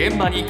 現場に。今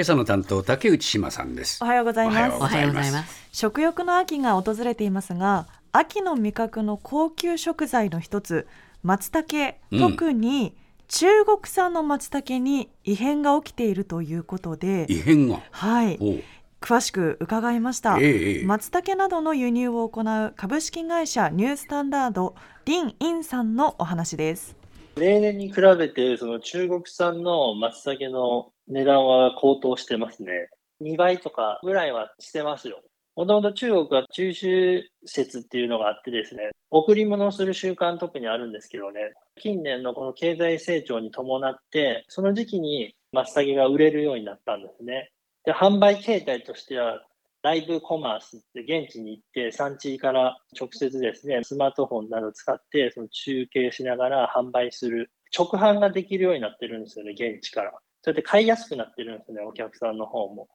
朝の担当竹内島さんです。おはようございます。おはようございます。食欲の秋が訪れていますが秋の味覚の高級食材の一つ松茸、うん。特に中国産の松茸に異変が起きているということで。異変が？はい。詳しく伺いました、ええええ。松茸などの輸入を行う株式会社ニュースタンダードリン・インさんのお話です例年に比べて、その中国産の松茸の値段は高騰してますね。2倍とかぐらいはしてますよ。もともと中国は中秋節っていうのがあってですね、贈り物をする習慣特にあるんですけどね、近年のこの経済成長に伴って、その時期に松茸が売れるようになったんですね。で、販売形態としては、ライブコマースって現地に行って産地から直接ですね、スマートフォンなど使ってその中継しながら販売する直販ができるようになってるんですよね、現地から。それで買いやすくなってるんですね、お客さんの方も。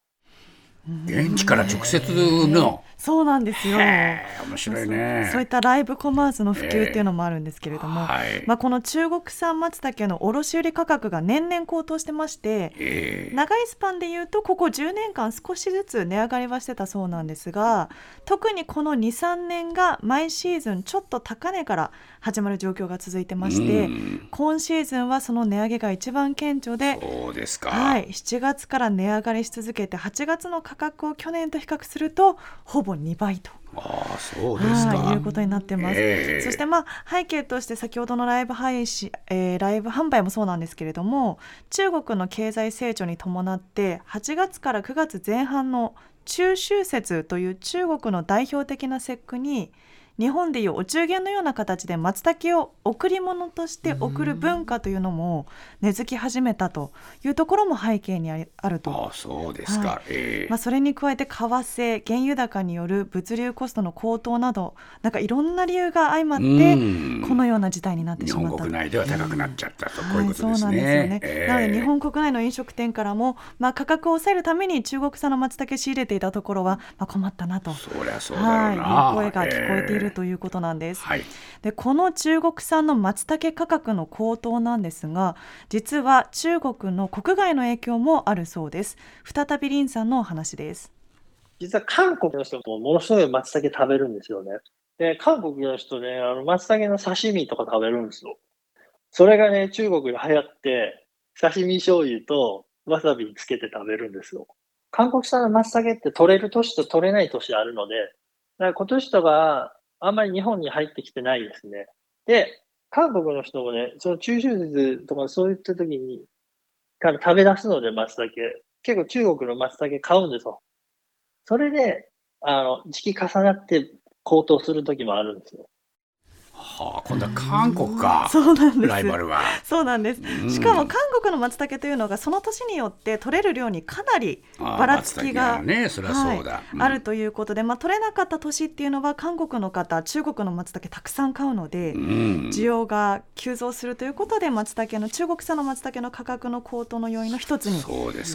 現地から直接の？そうなんですよ。面白いね。そういったライブコマースの普及っていうのもあるんですけれども、はい。まあ、この中国産松茸の卸売価格が年々高騰してましてええ。長いスパンでいうとここ10年間少しずつ値上がりはしてたそうなんですが特にこの23年が毎シーズンちょっと高値から始まる状況が続いてましてうん。今シーズンはその値上げが一番顕著でそうですか、はい、7月から値上がりし続けて8月の価格を去年と比較するとほぼ2倍と。ああそうですか、はい、いうことになってます。ええそしてまあ背景として先ほどのライブ配信、えーライブ販売もそうなんですけれども中国の経済成長に伴って8月から9月前半の中秋節という中国の代表的な節句に日本でいうお中元のような形で松茸を贈り物として贈る文化というのも根付き始めたというところも背景にあると。ああそうですか、はええ。まあ、それに加えて為替原油高による物流コストの高騰などなんかいろんな理由が相まってうん。このような事態になって日しまった。本国内では高くなっちゃったと、こういうはい、ことですそうなんですよね。なので日本国内の飲食店からも、まあ、価格を抑えるために中国産の松茸仕入れていたところは、まあ、困ったなと。そりゃそうだろうな、はい、いう声が聞こえているということなんです。はい、でこの中国産の松茸価格の高騰なんですが実は中国の国外の影響もあるそうです再び林さんのお話です実は韓国の人もものすごい松茸食べるんですよね。で、韓国の人ね、あの松茸の刺身とか食べるんですよ。それがね、中国で流行って、刺身醤油とわさびにつけて食べるんですよ。韓国産の松茸って取れる年と取れない年あるので、だから今年とかあんまり日本に入ってきてないですね。で、韓国の人もね、その中秋節とかそういった時に、から食べ出すので松茸。結構中国の松茸買うんですよ。それで、あの、時期重なって高騰する時もあるんですよ。はあ、今度は韓国か、そうなんです。ライバルは。そうなんです。うん。しかも韓国の松茸というのがその年によって取れる量にかなりああばらつきが松茸ね、そりゃそうだ。うん。あるということで、まあ、取れなかった年っていうのは韓国の方中国の松茸たくさん買うので、うん。需要が急増するということで松茸の中国産の松茸の価格の高騰の要因の一つに。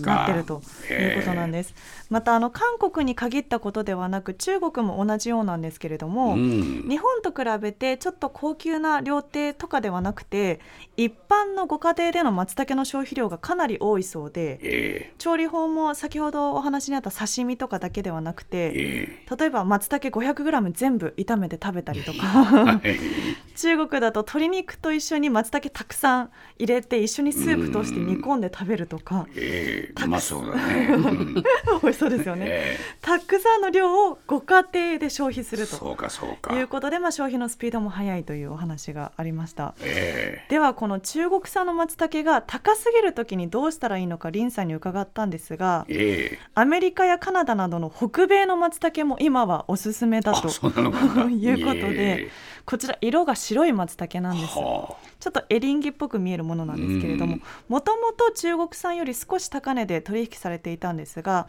なってるということなんです。またあの韓国に限ったことではなく中国も同じようなんですけれども、うん。日本と比べてちょっと高級な料亭とかではなくて一般のご家庭での松茸の消費量がかなり多いそうでえ調理法も先ほどお話にあった刺身とかだけではなくえてえ例えば松茸 500g 全部炒めて食べたりとえかはい 中国だと鶏肉と一緒に松茸たくさん入れて一緒にスープとして煮込んで食べるとか。ええ。うまそうだね。うん。美味しそうですよね。えたくさんの量をご家庭で消費すると。えそうかそうか。いうことで、まあ、消費のスピードも速いというお話がありました。ええ。ではこの中国産の松茸が高すぎる時にどうしたらいいのか林さんに伺ったんですがええ。アメリカやカナダなどの北米の松茸も今はおすすめだと。いうことでえこちら色が白い松茸なんえですはちょっとエリンギっぽく見えるものなんですけれどもうん。もともと中国産より少し高値で取引されていたんですが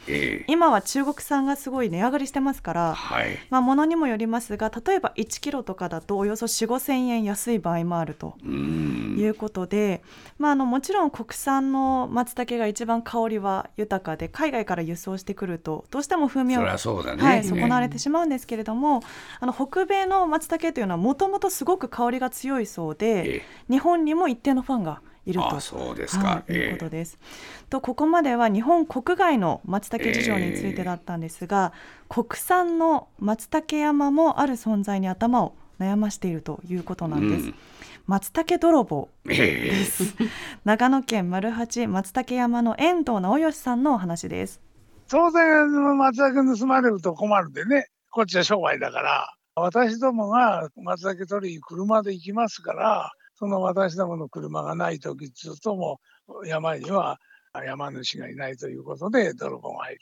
今は中国産がすごい値上がりしてますからはい。まあ、ものにもよりますが例えば1キロとかだとおよそ4 5千円安い場合もあるとうんいうことで、まあ、あのもちろん国産の松茸が一番香りは豊かで海外から輸送してくるとどうしても風味ね。はい、損なわれてしまうんですけれども、あの北米の松茸というのはもともとすごく香りが強いそうで、え日本にも一定のファンがいると。あそうですか。はい、いうえことです。とここまでは日本国外の松茸事情についてだったんですが、国産の松茸山もある存在に頭を悩ましているということなんです。うん松茸泥棒えええ 長野県丸八松茸山の遠藤直義さんのお話です。当然、松茸盗まれると困るんでね、こっちは商売だから、私どもが松茸取りに車で行きますから、その私どもの車がないときずっとも山には山主がいないということで泥棒が入る。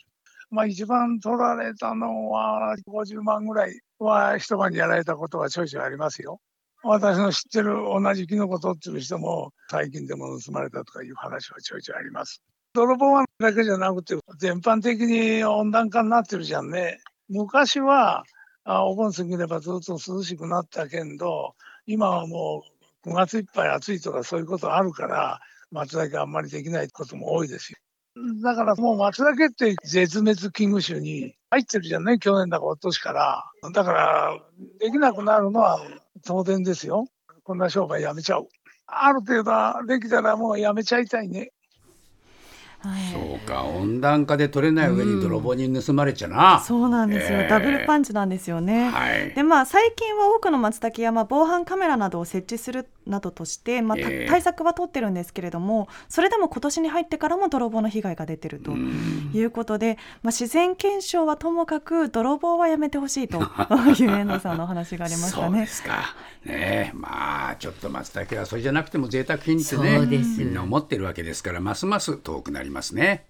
まあ一番取られたのは50万ぐらいは一晩にやられたことはちょいちょいありますよ。私の知ってる同じキノコ取ってる人も最近でも盗まれたとかいう話はちょいちょいあります。泥棒はだけじゃなくて全般的に温暖化になってるじゃんね。昔はあお盆過ぎればずっと涼しくなったけんど今はもう9月いっぱい暑いとかそういうことあるから松茸あんまりできないことも多いですよ。だからもう松茸って絶滅危惧種に入ってるじゃない？去年だか今年から。だからできなくなるのは当然ですよ。こんな商売やめちゃう。ある程度できたらもうやめちゃいたいね。はいそうか温暖化で取れない上に泥棒に盗まれちゃな。そうなんですよ、ええダブルパンチなんですよね。はい。でまあ、最近は多くの松茸山防犯カメラなどを設置するなどとして、まあ対策は取ってるんですけれどもそれでも今年に入ってからも泥棒の被害が出てるとうんいうことで、まあ、自然検証はともかく泥棒はやめてほしいと いう遠藤さんのお話がありましたそうでね。すか。ねえまあちょっと松茸はそれじゃなくても贅沢品ってねみんな思ってるわけですからますます遠くなりますね。